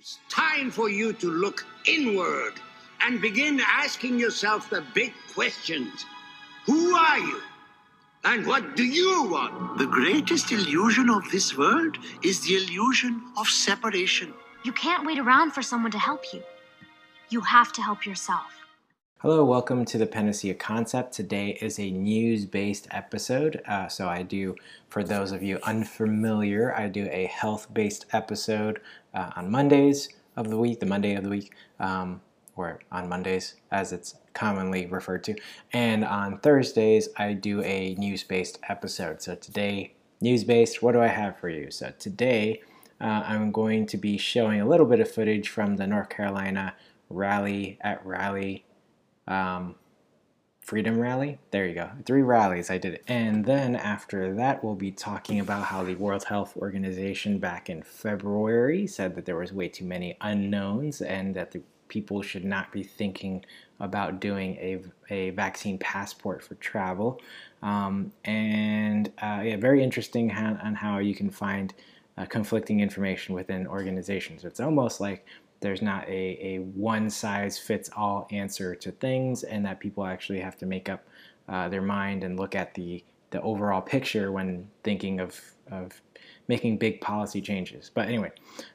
It's time for you to look inward and begin asking yourself the big questions. Who are you? And what do you want? The greatest illusion of this world is the illusion of separation. You can't wait around for someone to help you. You have to help yourself. Hello, welcome to the Panacea Concept. Today is a news-based episode. Uh, so I do, for those of you unfamiliar, I do a health-based episode uh, on Mondays of the week, the Monday of the week, um, or on Mondays as it's commonly referred to. And on Thursdays, I do a news-based episode. So today, news-based, what do I have for you? So today, uh, I'm going to be showing a little bit of footage from the North Carolina rally at Rally um, Freedom Rally. There you go. Three rallies I did. And then after that, we'll be talking about how the World Health Organization back in February said that there was way too many unknowns and that the people should not be thinking about doing a, a vaccine passport for travel. Um, and uh, yeah, very interesting on how you can find uh, conflicting information within organizations. It's almost like there's not a, a one size fits all answer to things and that people actually have to make up uh, their mind and look at the, the overall picture when thinking of, of making big policy changes. But anyway,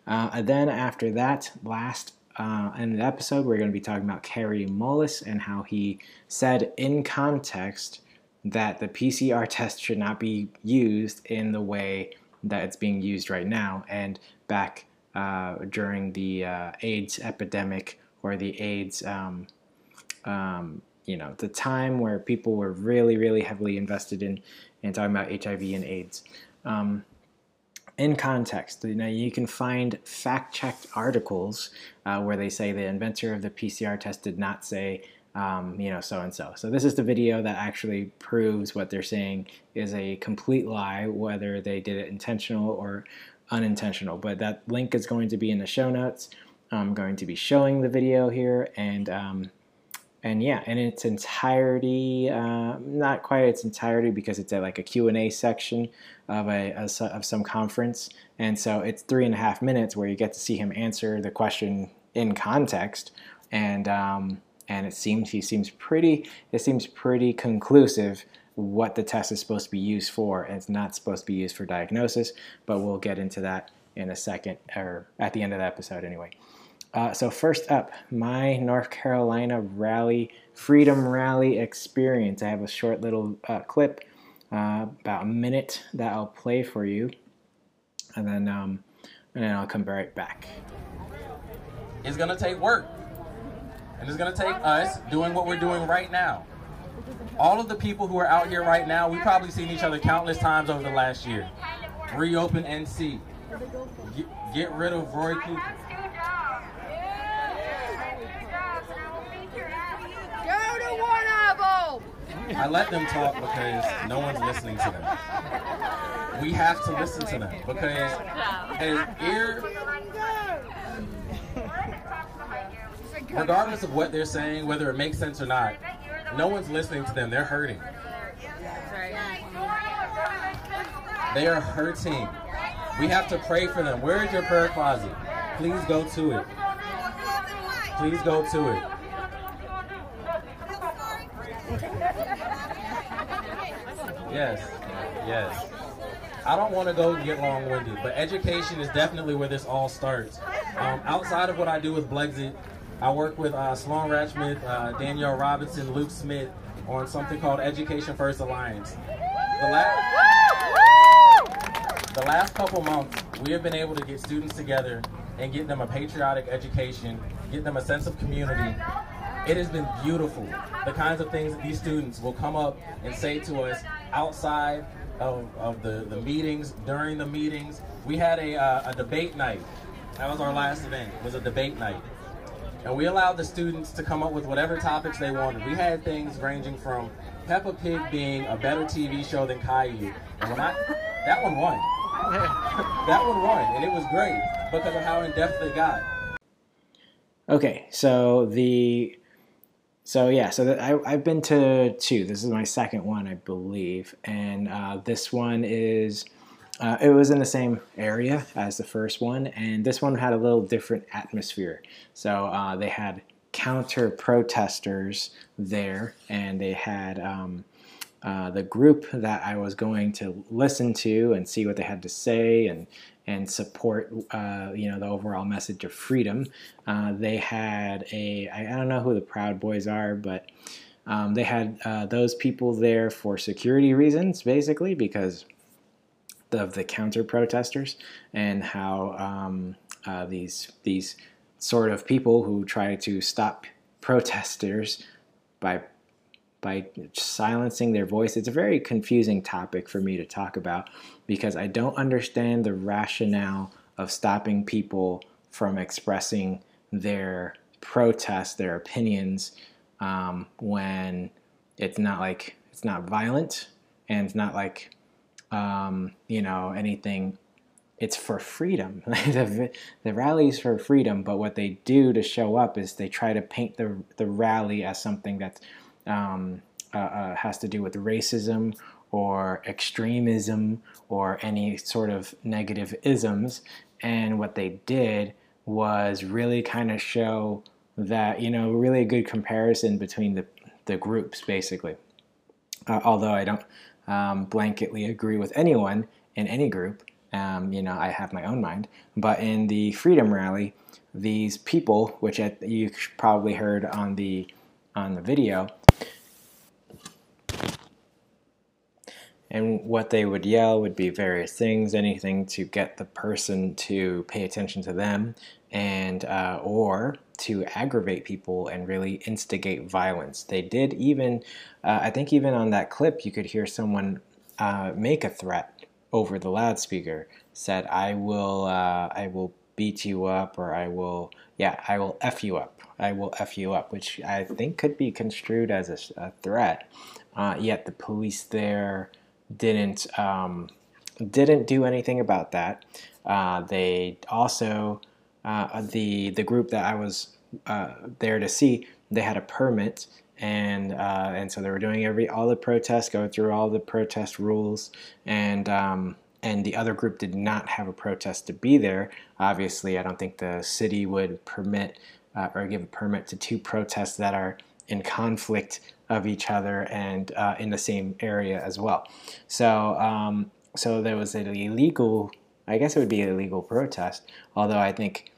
uh, then after that, last uh, in the episode, we're going to be talking about Kary Mullis and how he said in context that the PCR test should not be used in the way that it's being used right now. And back uh, during the uh, AIDS epidemic or the AIDS, um, um, you know, the time where people were really, really heavily invested in, in talking about HIV and AIDS. Um, in context, you know, you can find fact-checked articles uh, where they say the inventor of the PCR test did not say um, you know, so and so. So this is the video that actually proves what they're saying is a complete lie, whether they did it intentional or unintentional. But that link is going to be in the show notes. I'm going to be showing the video here and um, and yeah, in its entirety, uh, not quite its entirety because it's at like a Q&A section of a, a, of some conference. And so it's three and a half minutes where you get to see him answer the question in context. And um, and it seems he seems pretty it seems pretty conclusive what the test is supposed to be used for. And it's not supposed to be used for diagnosis, but we'll get into that in a second, or at the end of the episode anyway. Uh, so first up, my North Carolina rally, Freedom Rally experience. I have a short little uh, clip, uh, about a minute, that I'll play for you, and then um, and then I'll come right back. It's gonna take work, and it's gonna take us doing what we're doing right now all of the people who are out here right now, we've probably seen each other countless times over the last year. Reopen NC. Get, get rid of Roy Cooper. Go to one of them! I let them talk because no one's listening to them. We have to listen to them because as ear, regardless of what they're saying, whether it makes sense or not, no one's listening to them. They're hurting. They are hurting. We have to pray for them. Where is your prayer closet? Please go to it. Please go to it. Yes, yes. I don't want to go get long-winded, but education is definitely where this all starts. Um, outside of what I do with Blexit, I work with uh, Sloan Ratchmith, uh, Danielle Robinson, Luke Smith on something called Education First Alliance. The last, the last couple months, we have been able to get students together and get them a patriotic education, get them a sense of community. It has been beautiful. The kinds of things that these students will come up and say to us outside of, of the, the meetings, during the meetings. We had a, uh, a debate night. That was our last event, it was a debate night. And we allowed the students to come up with whatever topics they wanted. We had things ranging from Peppa Pig being a better TV show than Caillou. And when I, that one won. that one won, and it was great because of how in depth they got. Okay, so the so yeah, so the, I, I've been to two. This is my second one, I believe, and uh, this one is uh, it was in the same area as the first one, and this one had a little different atmosphere. So uh, they had counter protesters there, and they had um, uh, the group that I was going to listen to and see what they had to say and and support uh, you know the overall message of freedom. Uh, they had a I, I, don't know who the Proud Boys are, but um, they had uh, those people there for security reasons, basically because of the counter protesters and how um, uh, these these sort of people who try to stop protesters by by silencing their voice. It's a very confusing topic for me to talk about because I don't understand the rationale of stopping people from expressing their protests, their opinions, um, when it's not like it's not violent and it's not like um, you know anything. It's for freedom. the, the rally is for freedom, but what they do to show up is they try to paint the the rally as something that um, uh, uh, has to do with racism or extremism or any sort of negative isms. And what they did was really kind of show that, you know, really a good comparison between the, the groups, basically. Uh, although I don't um, blanketly agree with anyone in any group, um, you know, I have my own mind. But in the Freedom Rally, these people, which you probably heard on the on the video, and what they would yell would be various things, anything to get the person to pay attention to them, and uh, or to aggravate people and really instigate violence. They did even, uh, I think, even on that clip, you could hear someone uh, make a threat over the loudspeaker. Said, "I will, uh, I will beat you up, or I will, yeah, I will f you up. I will f you up," which I think could be construed as a, a threat. Uh, yet the police there didn't um, didn't do anything about that. Uh, they also uh, the the group that I was uh, there to see they had a permit and uh, and so they were doing every all the protests going through all the protest rules and um, and the other group did not have a protest to be there. Obviously, I don't think the city would permit uh, or give a permit to two protests that are in conflict of each other and uh, in the same area as well. So, um, so there was an illegal, I guess it would be an illegal protest, although I think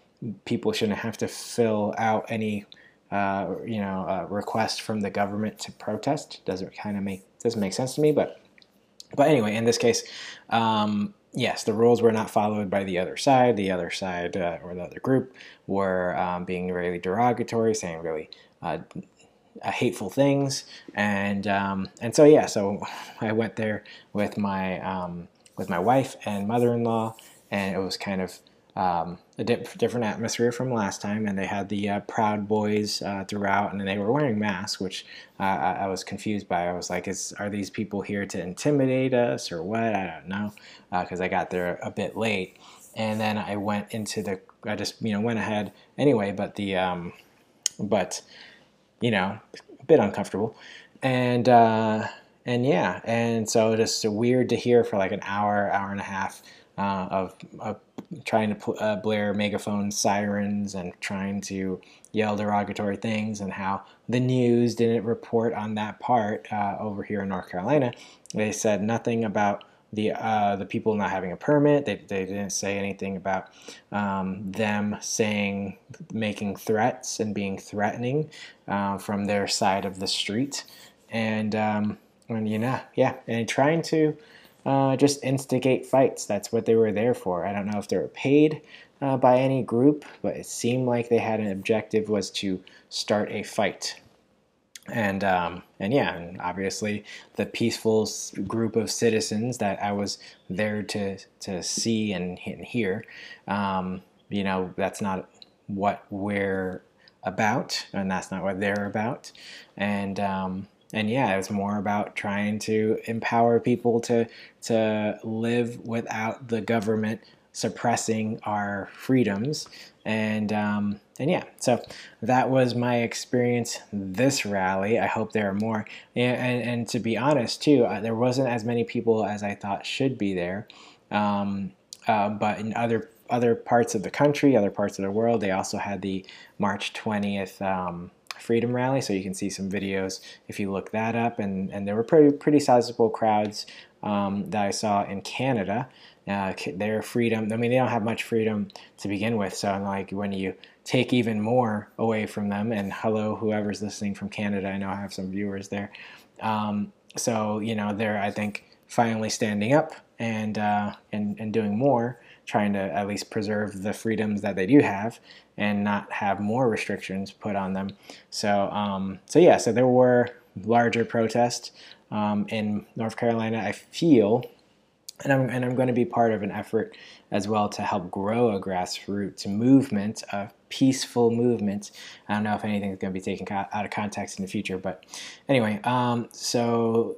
people shouldn't have to fill out any, uh, you know, uh, request from the government to protest. Doesn't kind of make doesn't make sense to me, but but anyway, in this case, um, yes, the rules were not followed by the other side. The other side uh, or the other group were um, being really derogatory, saying really uh, uh, hateful things, and um, and so yeah, so I went there with my um, with my wife and mother-in-law, and it was kind of um, a dip, different atmosphere from last time, and they had the uh, Proud Boys uh, throughout, and they were wearing masks, which uh, I, I, was confused by. I was like, "Is are these people here to intimidate us or what?" I don't know, because uh, I got there a bit late, and then I went into the. I just you know went ahead anyway, but the um, but you know, a bit uncomfortable. And uh, and yeah, and so just weird to hear for like an hour, hour and a half uh, of, trying to pl- uh, blare megaphone sirens and trying to yell derogatory things, and how the news didn't report on that part uh, over here in North Carolina. They said nothing about the uh, the people not having a permit. They, they didn't say anything about um, them saying making threats and being threatening uh, from their side of the street, and um, and you know yeah, and trying to uh, just instigate fights. That's what they were there for. I don't know if they were paid. Uh, by any group, but it seemed like they had an objective was to start a fight and um, and yeah, and obviously the peaceful group of citizens that I was there to to see and, and hear, um, you know, that's not what we're about, and that's not what they're about, and um, and yeah, it was more about trying to empower people to to live without the government suppressing our freedoms. And um, and yeah so that was my experience this rally. I hope there are more. And, and, and to be honest too uh, there wasn't as many people as i thought should be there. Um, uh, but in other other parts of the country, other parts of the world, they also had the March 20th um, Freedom Rally. So you can see some videos if you look that up, and and there were pretty pretty sizable crowds um, that I saw in Canada. Uh, their freedom, I mean, they don't have much freedom to begin with. So, like, when you take even more away from them, and hello, whoever's listening from Canada, I know I have some viewers there. Um, so, you know, they're, I think, finally standing up and, uh, and, and doing more, trying to at least preserve the freedoms that they do have and not have more restrictions put on them. So, um, so yeah, so there were larger protests um, in North Carolina. I feel and I'm, and I'm going to be part of an effort as well to help grow a grassroots movement, a peaceful movement. I don't know if anything's going to be taken out of context in the future, but anyway, um, so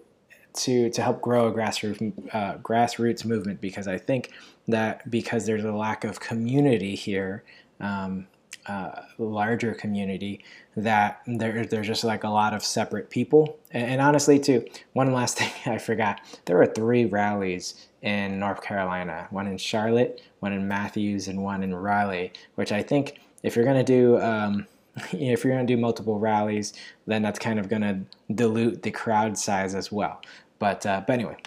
to to help grow a grassroots uh, grassroots movement because I think that because there's a lack of community here. Um, uh, larger community that there, there's just like a lot of separate people. And, and, honestly, too, one last thing I forgot there are three rallies in North Carolina one in Charlotte, one in Matthews, and one in Raleigh, which I think if you're going to do. Um, if you're going to do multiple rallies, then that's kind of going to dilute the crowd size as well. But uh, but anyway,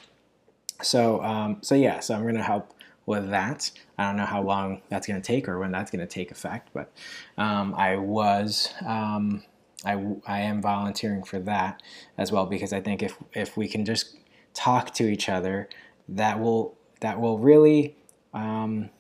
so um, so yeah, so I'm going to help with that. I don't know how long that's going to take or when that's going to take effect, but um, I was. Um, I, I am volunteering for that as well because I think if, if we can just talk to each other, that will that will really um,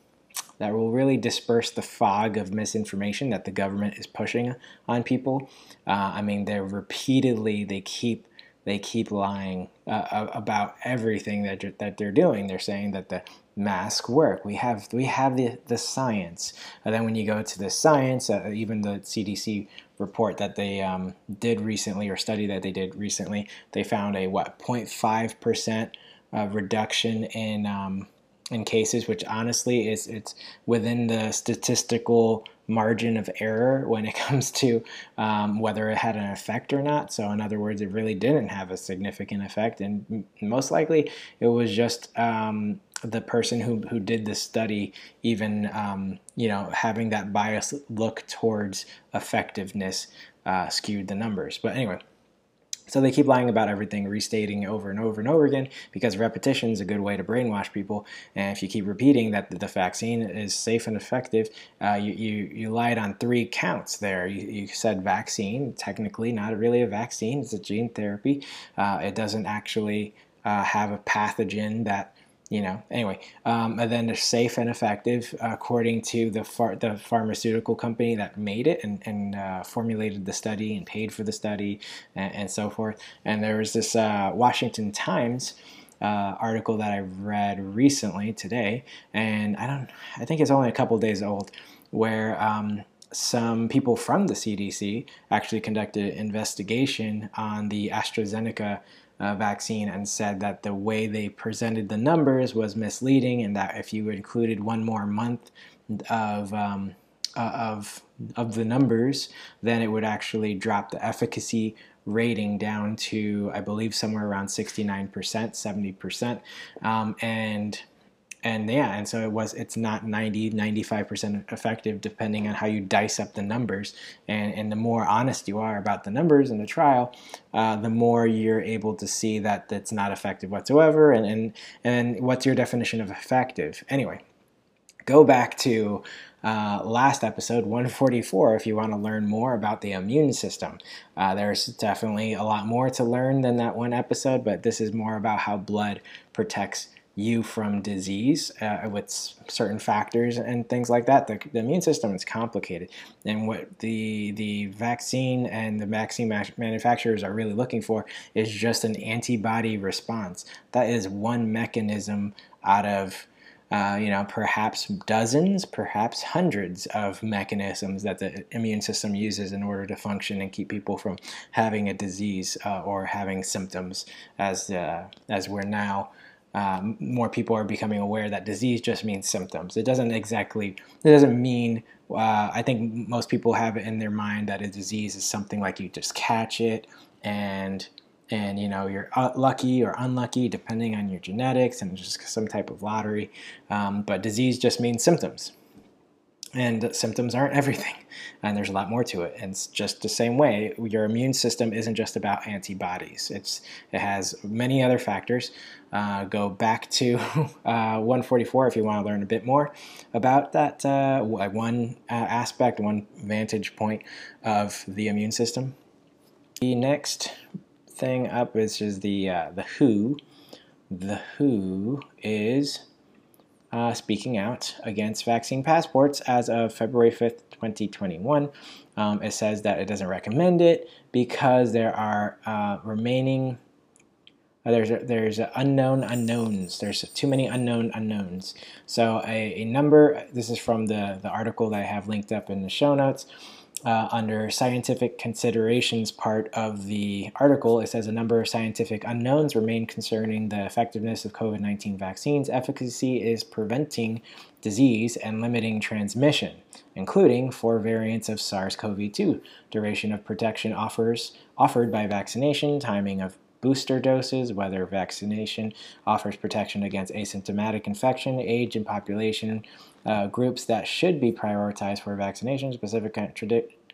that will really disperse the fog of misinformation that the government is pushing on people. Uh, I mean, they're repeatedly they keep they keep lying uh, about everything that that they're doing. They're saying that the masks work. We have we have the the science. And then when you go to the science, uh, even the CDC report that they um, did recently or study that they did recently, they found a what 0.5 percent uh, reduction in um, in cases, which honestly is it's within the statistical margin of error when it comes to um, whether it had an effect or not. So, in other words, it really didn't have a significant effect, and most likely it was just um, the person who, who did the study even um, you know having that bias look towards effectiveness uh, skewed the numbers. But anyway. So they keep lying about everything, restating over and over and over again because repetition is a good way to brainwash people. And if you keep repeating that the vaccine is safe and effective, uh, you, you, you lied on three counts there. You, you, said vaccine, technically not really a vaccine, it's a gene therapy. Uh, it doesn't actually uh, have a pathogen that you know anyway um, and then they're safe and effective according to the the pharmaceutical company that made it and, and uh, formulated the study and paid for the study and, and so forth. And there was this uh, washington times uh, article that i read recently today and i don't i think it's only a couple days old where um, some people from the cdc actually conducted an investigation on the astrazeneca uh, vaccine and said that the way they presented the numbers was misleading, and that if you included one more month of um, uh, of of the numbers, then it would actually drop the efficacy rating down to I believe somewhere around 69%, 70%, um, and and yeah and so it was it's not 90 95% effective depending on how you dice up the numbers. And, and the more honest you are about the numbers in the trial uh, the more you're able to see that it's not effective whatsoever and, and and what's your definition of effective. Anyway go back to uh, last episode 144 if you want to learn more about the immune system. Uh, there's definitely a lot more to learn than that one episode but this is more about how blood protects you from disease uh, with certain factors and things like that. The, the, immune system is complicated, and what the the vaccine and the vaccine manufacturers are really looking for is just an antibody response. That is one mechanism out of uh, you know, perhaps dozens, perhaps hundreds of mechanisms that the immune system uses in order to function and keep people from having a disease uh, or having symptoms, as uh, as we're now um, more people are becoming aware that disease just means symptoms. It doesn't exactly, it doesn't mean, uh, I think most people have it in their mind that a disease is something like you just catch it and and you know you're uh, lucky or unlucky depending on your genetics and just some type of lottery. Um, but disease just means symptoms, and symptoms aren't everything, and there's a lot more to it. And it's just the same way. Your immune system isn't just about antibodies. It's it has many other factors. Uh, go back to uh, 144 if you want to learn a bit more about that uh, one uh, aspect, one vantage point of the immune system. The next thing up is just the uh, the WHO. The WHO is uh, speaking out against vaccine passports as of February 5th, 2021. Um, it says that it doesn't recommend it because there are uh, remaining uh, there's there's unknown unknowns. There's too many unknown unknowns. So a, a, number. This is from the the article that I have linked up in the show notes uh, under scientific considerations part of the article, it says a number of scientific unknowns remain concerning the effectiveness of COVID 19 vaccines. Efficacy is preventing disease and limiting transmission, including four variants of SARS CoV 2, duration of protection offers offered by vaccination, timing of booster doses, whether vaccination offers protection against asymptomatic infection, age and population uh, groups that should be prioritized for vaccination, specific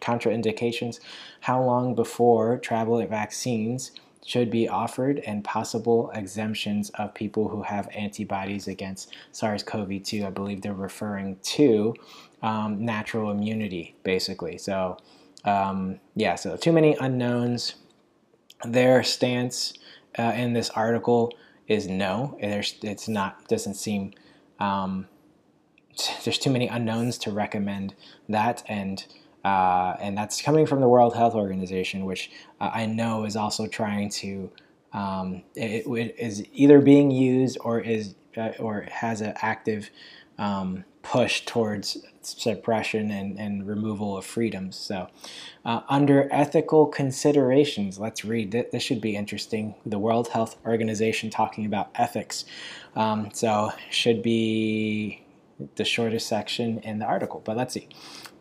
contraindications, how long before travel vaccines should be offered, and possible exemptions of people who have antibodies against SARS CoV 2. I believe they're referring to um, natural immunity, basically. So, um, yeah, so too many unknowns. Their stance uh, in this article is no. There's, it's not, doesn't seem. Um, there's too many unknowns to recommend that, and uh, and that's coming from the World Health Organization, which uh, I know is also trying to um, it, it is either being used or is uh, or has an active um, push towards suppression and, and removal of freedoms. So, uh, under ethical considerations, let's read. This should be interesting. The World Health Organization talking about ethics. Um, so, should be the shortest section in the article. But let's see.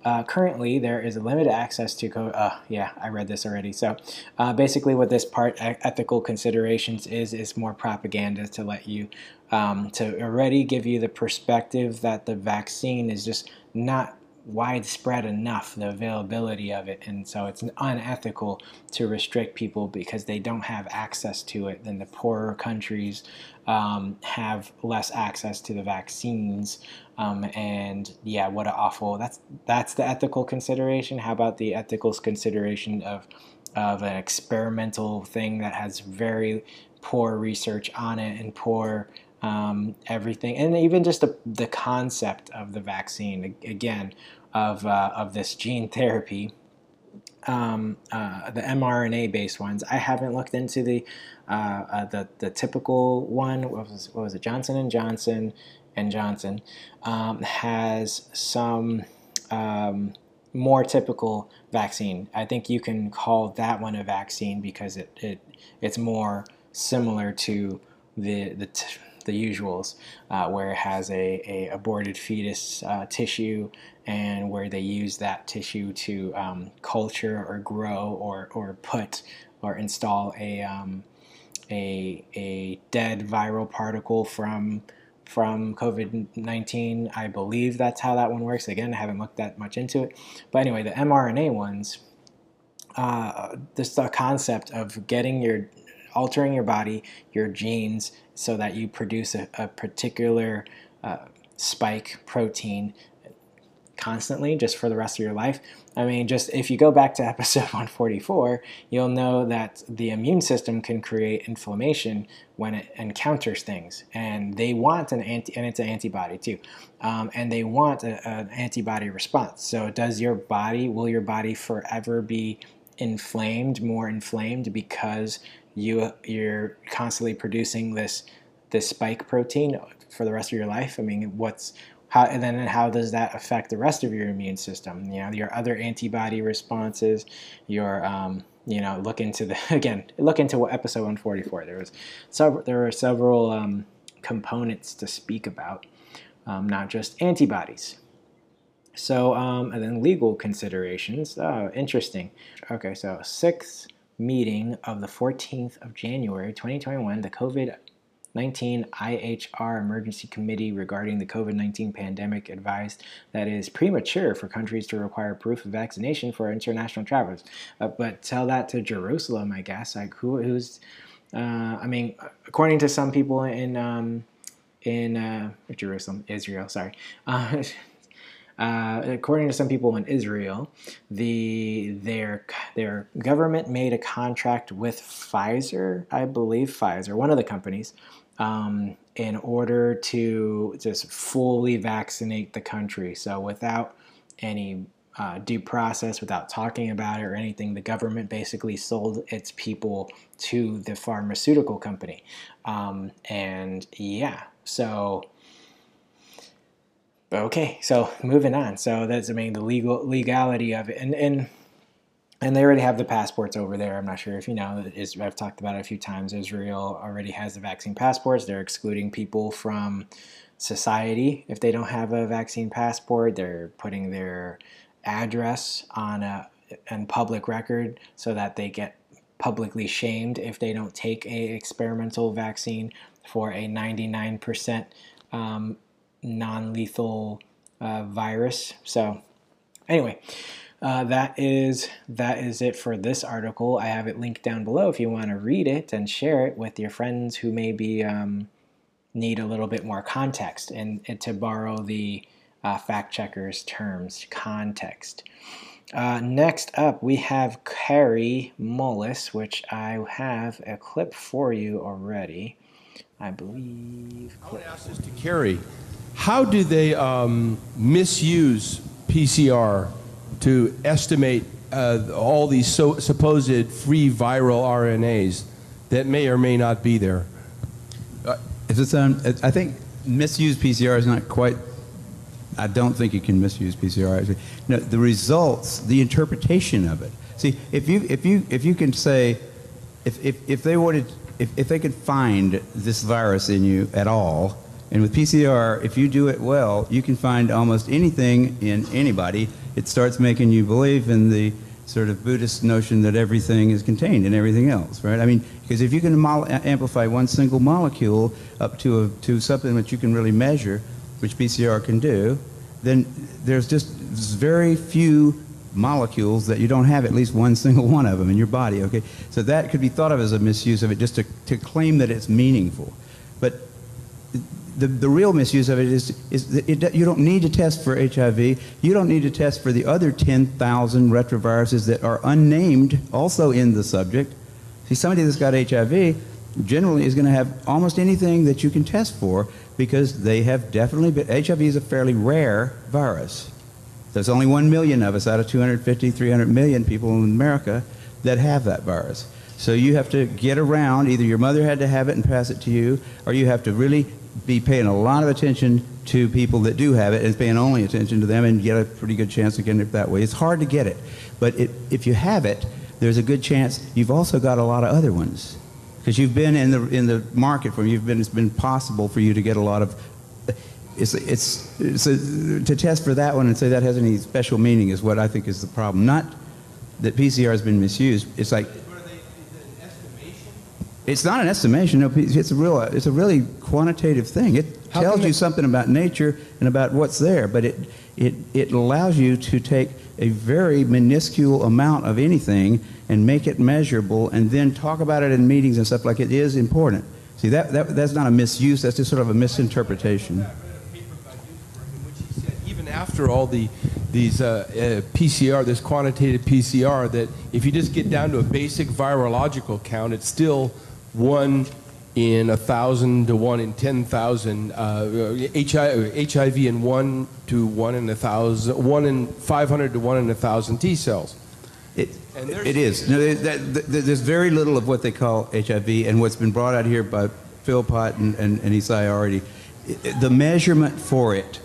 Uh, currently, there is a limited access to code. Uh, yeah, I read this already. So, uh, basically, what this part ethical considerations is is more propaganda to let you um, to already give you the perspective that the vaccine is just not widespread enough, the availability of it, and so it's unethical to restrict people because they don't have access to it. Then the poorer countries um, have less access to the vaccines, um, and yeah, what an awful. That's that's the ethical consideration. How about the ethical consideration of of an experimental thing that has very poor research on it and poor um, everything, and even just the, the concept of the vaccine again of, uh, of this gene therapy, um, uh, the mRNA based ones. I haven't looked into the uh, uh, the, the typical one. What was, what was it? Johnson and Johnson and Johnson um, has some um, more typical vaccine. I think you can call that one a vaccine because it, it it's more similar to the the the usuals, uh, where it has a, a aborted fetus uh, tissue and where they use that tissue to um, culture or grow or, or put or install a, um, a, a dead viral particle from from COVID-19. I believe that's how that one works. Again, I haven't looked that much into it. But anyway, the mRNA ones, uh, this the concept of getting your altering your body, your genes, so that you produce a, a particular uh, spike protein constantly just for the rest of your life. I mean, just if you go back to episode 144, you'll know that the immune system can create inflammation when it encounters things, and they want an anti, and it's an antibody too, um, and they want a, an antibody response. So, does your body, will your body forever be inflamed, more inflamed because you you're constantly producing this this spike protein for the rest of your life. I mean, what's how and then how does that affect the rest of your immune system? You know, your other antibody responses, your um, you know, look into the again, look into what episode 144. There was several there were several um, components to speak about, um, not just antibodies. So, um, and then legal considerations. Oh, interesting. Okay, so sixth meeting of the 14th of January 2021, the COVID 19 IHR Emergency Committee regarding the COVID 19 pandemic advised that it is premature for countries to require proof of vaccination for international travelers. Uh, but tell that to Jerusalem, I guess. Like, who, who's, uh, I mean, according to some people in, um, in uh, Jerusalem, Israel, sorry. Uh, according to some people in Israel, the their their government made a contract with Pfizer, I believe Pfizer, one of the companies, um, in order to just fully vaccinate the country. So without any uh, due process, without talking about it or anything, the government basically sold its people to the pharmaceutical company. Um, and yeah, so okay, so moving on. So that's I mean the legal legality of it, and and and they already have the passports over there. I'm not sure if you know. I've talked about it a few times. Israel already has the vaccine passports. They're excluding people from society if they don't have a vaccine passport. They're putting their address on a and public record so that they get publicly shamed if they don't take a experimental vaccine for a 99% um, non-lethal uh, virus. So anyway, uh, that is that is it for this article. I have it linked down below if you want to read it and share it with your friends who maybe um, need a little bit more context and, and to borrow the uh, fact checkers terms context. Uh, next up, we have Kary Mullis, which I have a clip for you already. I believe. I want to ask this to Kary. How do they um, misuse PCR to estimate uh, all these so, supposed free viral RNAs that may or may not be there? Uh, it's, um, I think misuse PCR is not quite. I don't think you can misuse PCR. No, the results, the interpretation of it. See, if you if you if you can say, if if, if they wanted, if, if they could find this virus in you at all, and with PCR, if you do it well, you can find almost anything in anybody it starts making you believe in the sort of Buddhist notion that everything is contained in everything else, right? I mean, because if you can amplify one single molecule up to, a, to something that you can really measure, which PCR can do, then there's just very few molecules that you don't have at least one single one of them in your body, okay? So that could be thought of as a misuse of it just to, to claim that it's meaningful. The, the real misuse of it is, is that it, you don't need to test for HIV. You don't need to test for the other 10,000 retroviruses that are unnamed also in the subject. See, somebody that's got HIV generally is going to have almost anything that you can test for because they have definitely HIV is a fairly rare virus. There's only 1 million of us out of 250, 300 million people in America that have that virus. So you have to get around, either your mother had to have it and pass it to you, or you have to really be paying a lot of attention to people that do have it and paying only attention to them and get a pretty good chance of getting it that way. It's hard to get it, but it, if you have it, there's a good chance you've also got a lot of other ones because you've been in the in the market for you've been it's been possible for you to get a lot of it's it's, it's a, to test for that one and say that has any special meaning is what I think is the problem. Not that PCR has been misused. It's like it's not an estimation. No, it's a real. It's a really quantitative thing. It How tells you something about nature and about what's there, but it it it allows you to take a very minuscule amount of anything and make it measurable, and then talk about it in meetings and stuff like it is important. See that, that that's not a misuse. That's just sort of a misinterpretation. Even after all the these uh, uh, PCR, this quantitative PCR, that if you just get down to a basic virological count, it's still one in a thousand to one in ten thousand, uh, HIV, HIV in one to one in a thousand, one in five hundred to one in a thousand T cells. It, it is. No, there's very little of what they call HIV, and what's been brought out here by Philpott and, and, and Isai already. The measurement for it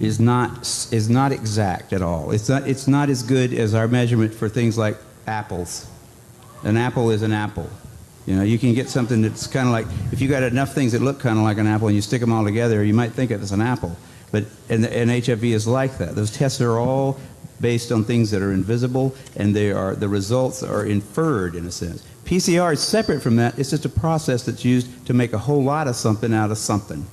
is not is not exact at all. It's not it's not as good as our measurement for things like apples. An apple is an apple. You know, you can get something that's kind of like, if you got enough things that look kind of like an apple and you stick them all together, you might think it's an apple. But, and, and HIV is like that. Those tests are all based on things that are invisible, and they are the results are inferred in a sense. PCR is separate from that. It's just a process that's used to make a whole lot of something out of something.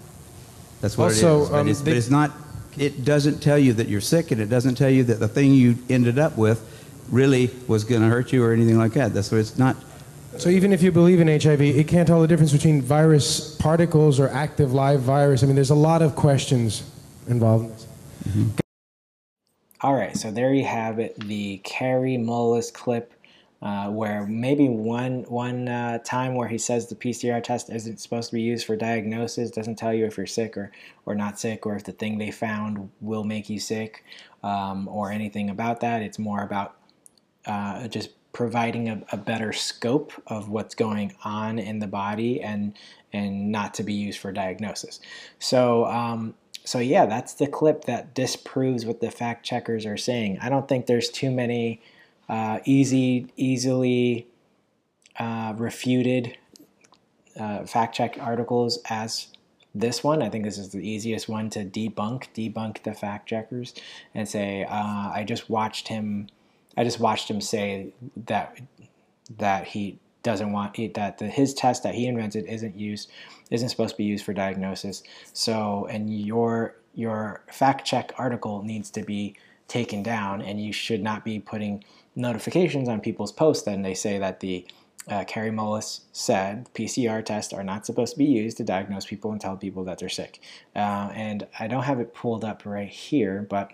That's what Also, it is. But, um, it's, but it's not. It doesn't tell you that you're sick, and it doesn't tell you that the thing you ended up with really was going to hurt you or anything like that. That's what it's not. So even if you believe in HIV, it can't tell the difference between virus particles or active live virus. I mean, there's a lot of questions involved in this. All right, so there you have it, the Kary Mullis clip, uh, where maybe one one uh, time where he says the PCR test isn't supposed to be used for diagnosis, doesn't tell you if you're sick or or not sick, or if the thing they found will make you sick, um, or anything about that. It's more about uh, just providing a, a better scope of what's going on in the body and and not to be used for diagnosis. So um, so yeah, that's the clip that disproves what the fact checkers are saying. I don't think there's too many uh, easy easily uh, refuted uh, fact check articles as this one. I think this is the easiest one to debunk, debunk the fact checkers, and say, uh, I just watched him. I just watched him say that that he doesn't want that the, his test that he invented isn't used isn't supposed to be used for diagnosis. So, and your your fact check article needs to be taken down, and you should not be putting notifications on people's posts. Then they say that the uh, Kary Mullis said PCR tests are not supposed to be used to diagnose people and tell people that they're sick. Uh, and I don't have it pulled up right here, but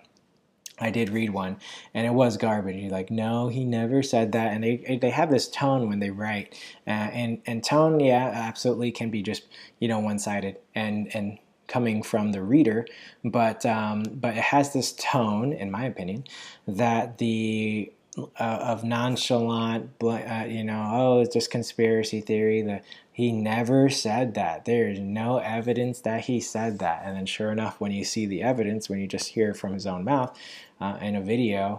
I did read one, and it was garbage. You're like, no, he never said that, and they they have this tone when they write, uh, and and tone, yeah, absolutely can be just you know one sided and and coming from the reader, but um, but it has this tone, in my opinion, that the uh, of nonchalant, uh, you know, oh, it's just conspiracy theory. The he never said that. There is no evidence that he said that. And then, sure enough, when you see the evidence, when you just hear it from his own mouth uh, in a video,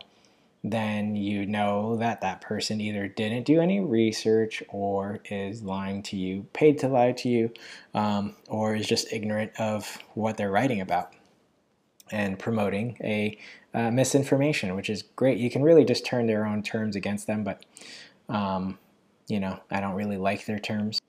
then you know that that person either didn't do any research or is lying to you, paid to lie to you, um, or is just ignorant of what they're writing about and promoting a uh, misinformation, which is great. You can really just turn their own terms against them, but um, you know, I don't really like their terms.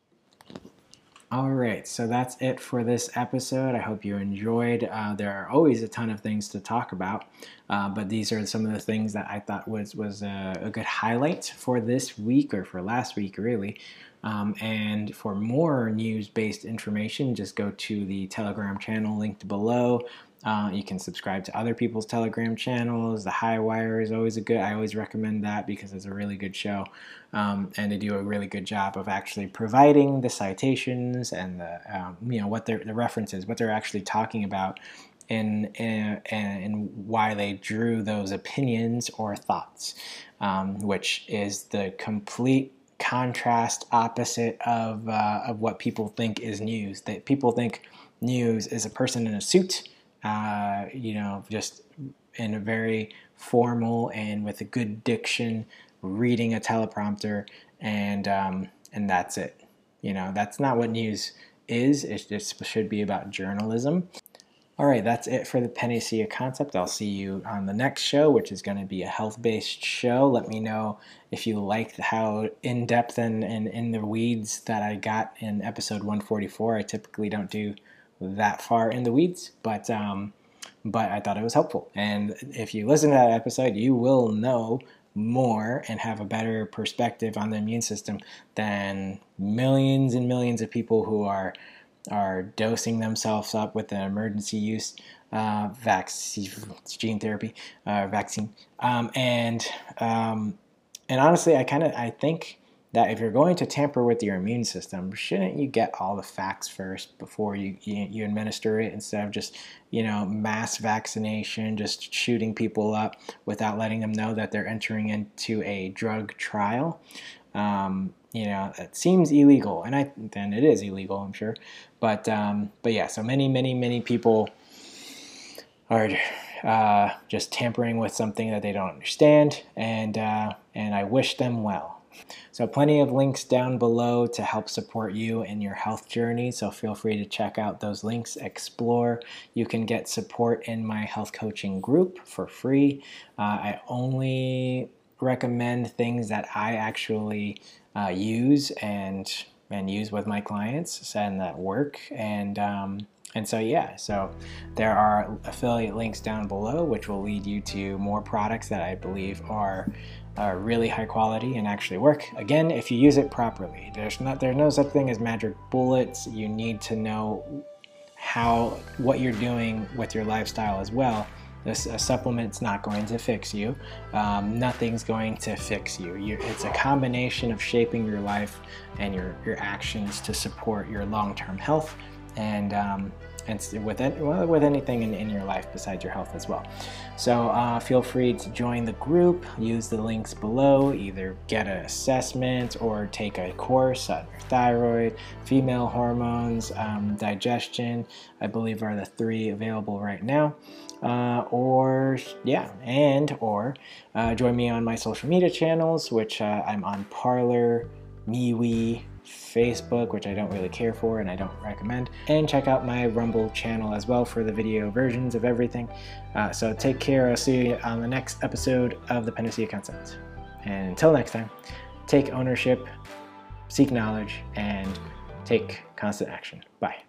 All right, so that's it for this episode. I hope you enjoyed. Uh, there are always a ton of things to talk about, uh, but these are some of the things that I thought was was a, a good highlight for this week or for last week, really. Um, and for more news-based information, just go to the Telegram channel linked below. Uh, you can subscribe to other people's Telegram channels. The High Wire is always a good. I always recommend that because it's a really good show, um, and they do a really good job of actually providing the citations and the um, you know what the references, what they're actually talking about, and and, and why they drew those opinions or thoughts, um, which is the complete contrast opposite of uh, of what people think is news. That people think news is a person in a suit uh, you know, just in a very formal and with a good diction, reading a teleprompter, and um, and that's it. You know, that's not what news is. It just should be about journalism. All right, that's it for the Panacea concept. I'll see you on the next show, which is going to be a health based show. Let me know if you liked how in depth and, and in the weeds that I got in episode 144. I typically don't do that far in the weeds, but um, but I thought it was helpful. And if you listen to that episode, you will know more and have a better perspective on the immune system than millions and millions of people who are are dosing themselves up with an emergency use uh, vaccine, gene therapy, uh, vaccine, um, and um, and honestly, I kind of I think that if you're going to tamper with your immune system, shouldn't you get all the facts first before you, you, you, administer it instead of just, you know, mass vaccination, just shooting people up without letting them know that they're entering into a drug trial? Um, you know, it seems illegal, and I then it is illegal, I'm sure. But um, but yeah, so many many many people are uh, just tampering with something that they don't understand, and uh, and I wish them well. So, plenty of links down below to help support you in your health journey. So, feel free to check out those links, explore. You can get support in my health coaching group for free. Uh, I only recommend things that I actually uh, use and and use with my clients and that work and um, and so yeah so there are affiliate links down below which will lead you to more products that I believe are are really high quality and actually work again if you use it properly there's not there's no such thing as magic bullets you need to know how what you're doing with your lifestyle as well this a supplement's not going to fix you. Um, nothing's going to fix you. you. It's a combination of shaping your life and your, your actions to support your long-term health and um, and with it, well, with anything in, in your life besides your health as well. So uh, feel free to join the group. Use the links below. Either get an assessment or take a course on your thyroid, female hormones, um, digestion. I believe are the three available right now uh, or yeah, and or uh, join me on my social media channels, which uh, I'm on Parler, MeWe, Facebook, which I don't really care for and I don't recommend, and check out my Rumble channel as well for the video versions of everything. Uh, so take care. I'll see you on the next episode of the Panacea Concept. And until next time, take ownership, seek knowledge, and take constant action. Bye.